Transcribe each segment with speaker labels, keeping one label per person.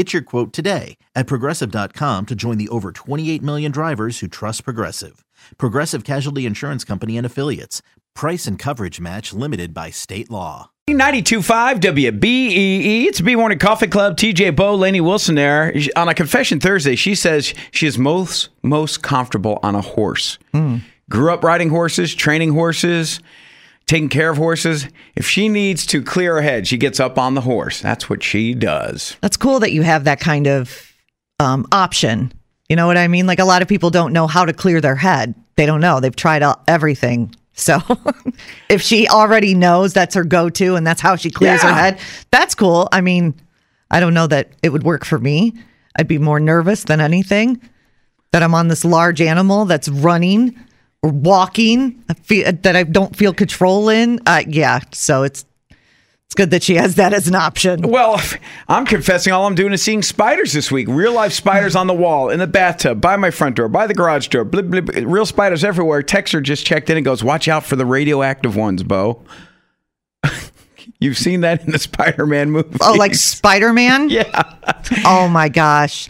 Speaker 1: Get your quote today at progressive.com to join the over 28 million drivers who trust Progressive. Progressive Casualty Insurance Company and Affiliates. Price and coverage match limited by state law.
Speaker 2: 92.5 WBEE. It's B Morning Coffee Club. TJ Bo, Lainey Wilson there. On a confession Thursday, she says she is most most comfortable on a horse. Hmm. Grew up riding horses, training horses, taking care of horses. If she needs to clear her head, she gets up on the horse. That's what she does.
Speaker 3: That's cool that you have that kind of um, option. You know what I mean? Like a lot of people don't know how to clear their head. They don't know. They've tried out everything. So if she already knows that's her go to and that's how she clears
Speaker 2: Yeah.
Speaker 3: her head, that's cool. I mean, I don't know that it would work for me. I'd be more nervous than anything that I'm on this large animal that's running or walking I feel, that I don't feel control in. Uh, yeah. So it's, it's good that she has that as an option.
Speaker 2: Well, I'm confessing all I'm doing is seeing spiders this week. Real life spiders on the wall, in the bathtub, by my front door, by the garage door. Blip, blip, real spiders everywhere. Texter just checked in and goes, Watch out for the radioactive ones, Bo. You've seen that in the Spider Man movie.
Speaker 3: Oh, like Spider Man?
Speaker 2: Yeah.
Speaker 3: Oh my gosh,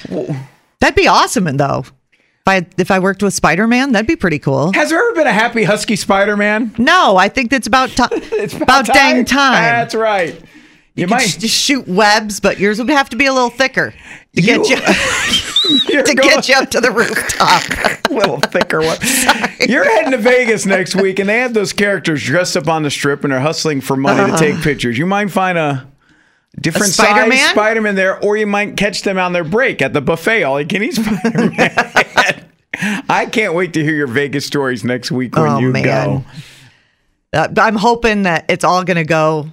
Speaker 3: that'd be awesome. And though, if I if I worked with Spider Man, that'd be pretty cool.
Speaker 2: Has there ever been a happy husky Spider Man?
Speaker 3: No, I think it's about ti-
Speaker 2: It's
Speaker 3: about, dang time.
Speaker 2: That's right. You,
Speaker 3: you
Speaker 2: might
Speaker 3: could just shoot webs, but yours would have to be a little thicker to get
Speaker 2: You-
Speaker 3: you
Speaker 2: you're
Speaker 3: to
Speaker 2: going-
Speaker 3: get you up to the rooftop.
Speaker 2: a little thicker one. You're heading to Vegas next week, and they have those characters dressed up on the strip and are hustling for money to uh-huh. take pictures. You might find a different
Speaker 3: Spider-Man?
Speaker 2: size Spider-Man there, or you might catch them on their break at the buffet. All you can eat Spider-Man. I can't wait to hear your Vegas stories next week when
Speaker 3: Oh,
Speaker 2: you
Speaker 3: man.
Speaker 2: go.
Speaker 3: Uh, I'm hoping that it's all going to go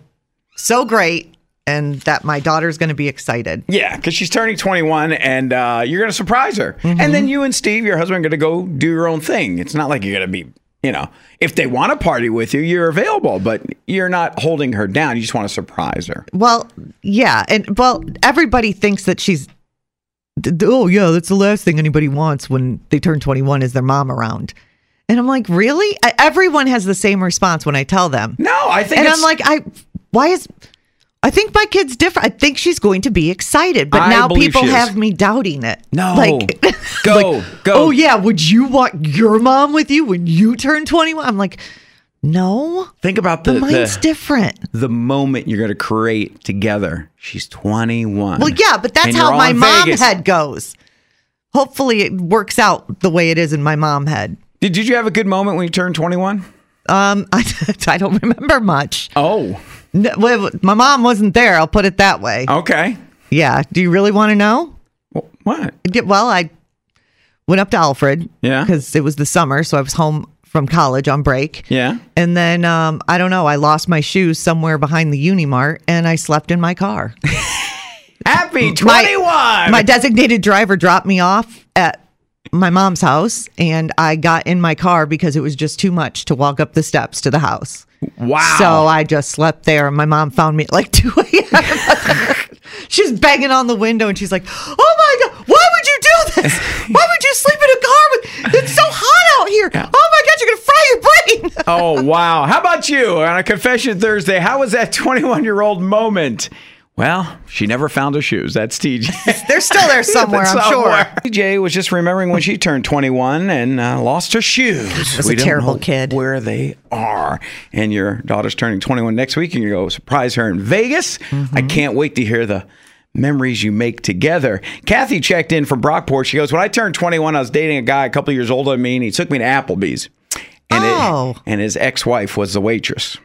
Speaker 3: so great, and that my daughter's going to be excited.
Speaker 2: Yeah, because she's turning 21 and uh, you're going to surprise her. And then you and Steve, your husband, are going to go do your own thing. It's not like you're going to be, you know, if they want to party with you, you're available, but you're not holding her down. You just want to surprise her.
Speaker 3: Well, yeah, and well, everybody thinks that she's. Oh yeah, that's the last thing anybody wants when they turn 21 is their mom around. And I'm like, really? Everyone has the same response when I tell them.
Speaker 2: No, I think
Speaker 3: and I'm like, I why is I think my kid's different. I think she's going to be excited, but
Speaker 2: I
Speaker 3: now people have me doubting it.
Speaker 2: No.
Speaker 3: like
Speaker 2: Go,
Speaker 3: like,
Speaker 2: go.
Speaker 3: Oh yeah, would you want your mom with you when you turn 21? I'm like, no,
Speaker 2: think about the,
Speaker 3: but mine's
Speaker 2: the,
Speaker 3: different.
Speaker 2: the moment you're going to create together. She's 21.
Speaker 3: Well, yeah, but that's how my mom
Speaker 2: Vegas.
Speaker 3: head goes. Hopefully, it works out the way it is in my mom head.
Speaker 2: Did, did you have a good moment when you turned 21?
Speaker 3: Um, I, I don't remember much.
Speaker 2: Oh,
Speaker 3: No, my mom wasn't there. I'll put it that way.
Speaker 2: okay.
Speaker 3: Yeah. Do you really want to know?
Speaker 2: What?
Speaker 3: Well, I went up to Alfred.
Speaker 2: Yeah.
Speaker 3: Because it was the summer, so I was home from college on break.
Speaker 2: Yeah.
Speaker 3: And then um, I don't know. I lost my shoes somewhere behind the Unimart, and I slept in my car.
Speaker 2: Happy
Speaker 3: My-
Speaker 2: 21.
Speaker 3: My designated driver dropped me off at my mom's house, and I got in my car because it was just too much to walk up the steps to the house.
Speaker 2: Wow.
Speaker 3: So I just slept there. My mom found me at like 2 a.m. she's banging on the window, and she's like, "Oh my god, why would you do this? Why would you sleep in a car? With, it's so hot out here. Oh my god, you're gonna fry your brain."
Speaker 2: Oh, wow. How about you on a confession Thursday? How was that 21 year old moment? Well, she never found her shoes. That's TJ.
Speaker 3: They're still there somewhere, I'm
Speaker 2: Somewhere.
Speaker 3: sure.
Speaker 2: TJ was just remembering when she turned 21 and uh, lost her shoes.
Speaker 3: was
Speaker 2: We
Speaker 3: a terrible kid.
Speaker 2: Where they are. And your daughter's turning 21 next week, and you go surprise her in Vegas.
Speaker 3: Mm-hmm.
Speaker 2: I can't wait to hear the memories you make together. Kathy checked in from Brockport. She goes, When I turned 21, I was dating a guy a couple years older than me, and he took me to Applebee's. and it-
Speaker 3: Oh.
Speaker 2: and his ex-wife was the waitress.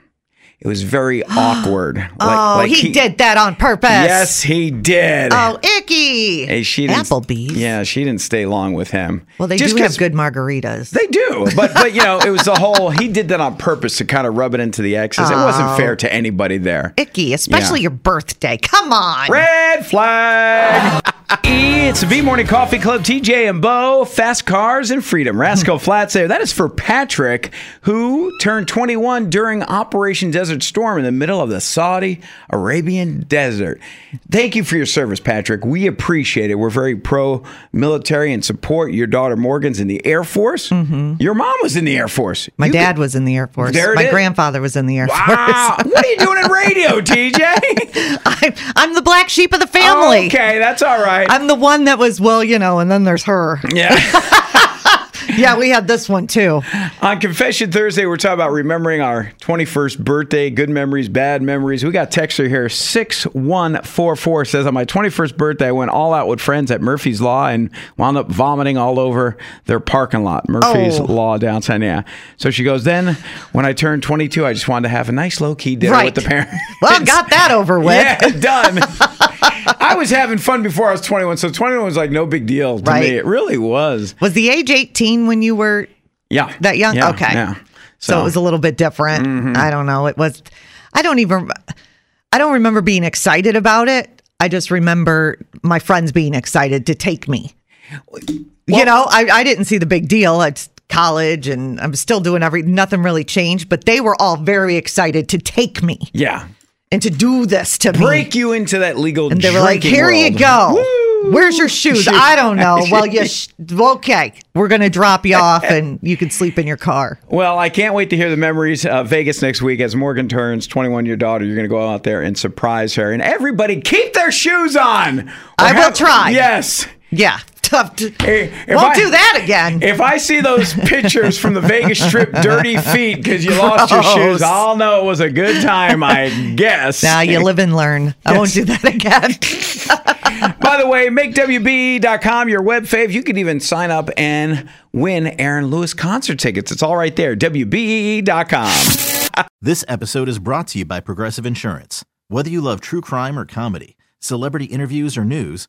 Speaker 2: It was very awkward. Like,
Speaker 3: oh,
Speaker 2: like
Speaker 3: he, did that on purpose.
Speaker 2: Yes, he did.
Speaker 3: Oh, icky.
Speaker 2: Hey, she didn't,
Speaker 3: Applebee's.
Speaker 2: Yeah, she didn't stay long with him.
Speaker 3: Well, they
Speaker 2: Just
Speaker 3: do have good margaritas.
Speaker 2: They do, but but you know, it was the whole. He did that on purpose to kind of rub it into the exes. It wasn't oh. fair to anybody there.
Speaker 3: icky, especially
Speaker 2: Yeah.
Speaker 3: your birthday. Come on.
Speaker 2: Red flag. it's the B Morning Coffee Club. TJ and Bo, fast cars and freedom. Rascal hmm. Flats there. That is for Patrick, who turned 21 during Operation Desert Storm in the middle of the Saudi Arabian desert. Thank you for your service, Patrick. We appreciate it. We're very pro military and support. Your daughter Morgan's in the Air Force. Mm-hmm. Your mom was in the Air Force.
Speaker 3: My
Speaker 2: You
Speaker 3: dad was in the Air Force.
Speaker 2: There it
Speaker 3: My
Speaker 2: is.
Speaker 3: grandfather was in the Air Force.
Speaker 2: Wow.
Speaker 3: Force.
Speaker 2: what are you doing in radio, TJ?
Speaker 3: I'm, I'm the black sheep of the family.
Speaker 2: Okay, that's all right.
Speaker 3: I'm the one that was, well, you know, and then there's her.
Speaker 2: yeah.
Speaker 3: Yeah, we had this one too.
Speaker 2: On Confession Thursday, we're talking about remembering our 21st birthday, good memories, bad memories. We got texter here, 6144 says, On my 21st birthday, I went all out with friends at Murphy's Law and wound up vomiting all over their parking lot. Murphy's
Speaker 3: Oh.
Speaker 2: Law downtown, yeah. So she goes, Then when I turned 22, I just wanted to have a nice low key dinner
Speaker 3: Right.
Speaker 2: with the parents.
Speaker 3: Well, got that over with.
Speaker 2: Yeah, done. I was having fun before I was 21, so 21 was like no big deal to
Speaker 3: Right.
Speaker 2: me. It really was.
Speaker 3: Was the age 18 when you were
Speaker 2: Yeah.
Speaker 3: that young?
Speaker 2: Yeah,
Speaker 3: okay.
Speaker 2: Yeah.
Speaker 3: So, it was a little bit different.
Speaker 2: Mm-hmm.
Speaker 3: I don't know. It was, I don't even, I don't remember being excited about it. I just remember my friends being excited to take me. you know, I, I didn't see the big deal. It's college and I'm still doing every, nothing really changed, but they were all very excited to take me
Speaker 2: Yeah.
Speaker 3: And to do this to me.
Speaker 2: break you into that legal
Speaker 3: And they were like, "Here you go.
Speaker 2: Woo!
Speaker 3: Where's your shoes? I don't know. Well, you sh- okay. We're gonna drop you off, and you can sleep in your car.
Speaker 2: Well, I can't wait to hear the memories of Vegas next week as Morgan turns 21. Your daughter, you're going to go out there and surprise her. And everybody, keep their shoes on.
Speaker 3: I will try.
Speaker 2: Yes.
Speaker 3: Yeah, tough. To,
Speaker 2: Hey, if
Speaker 3: won't
Speaker 2: I-
Speaker 3: do that again.
Speaker 2: If I see those pictures from the Vegas Strip, dirty feet because you lost your
Speaker 3: oh.
Speaker 2: shoes, I'll know it was a good time. I guess.
Speaker 3: now you live and learn. I won't do that again.
Speaker 2: By the way, makewbe.com, your web fave. You can even sign up and win Aaron Lewis concert tickets. It's all right there. WBE.com.
Speaker 1: This episode is brought to you by Progressive Insurance. Whether you love true crime or comedy, celebrity interviews or news,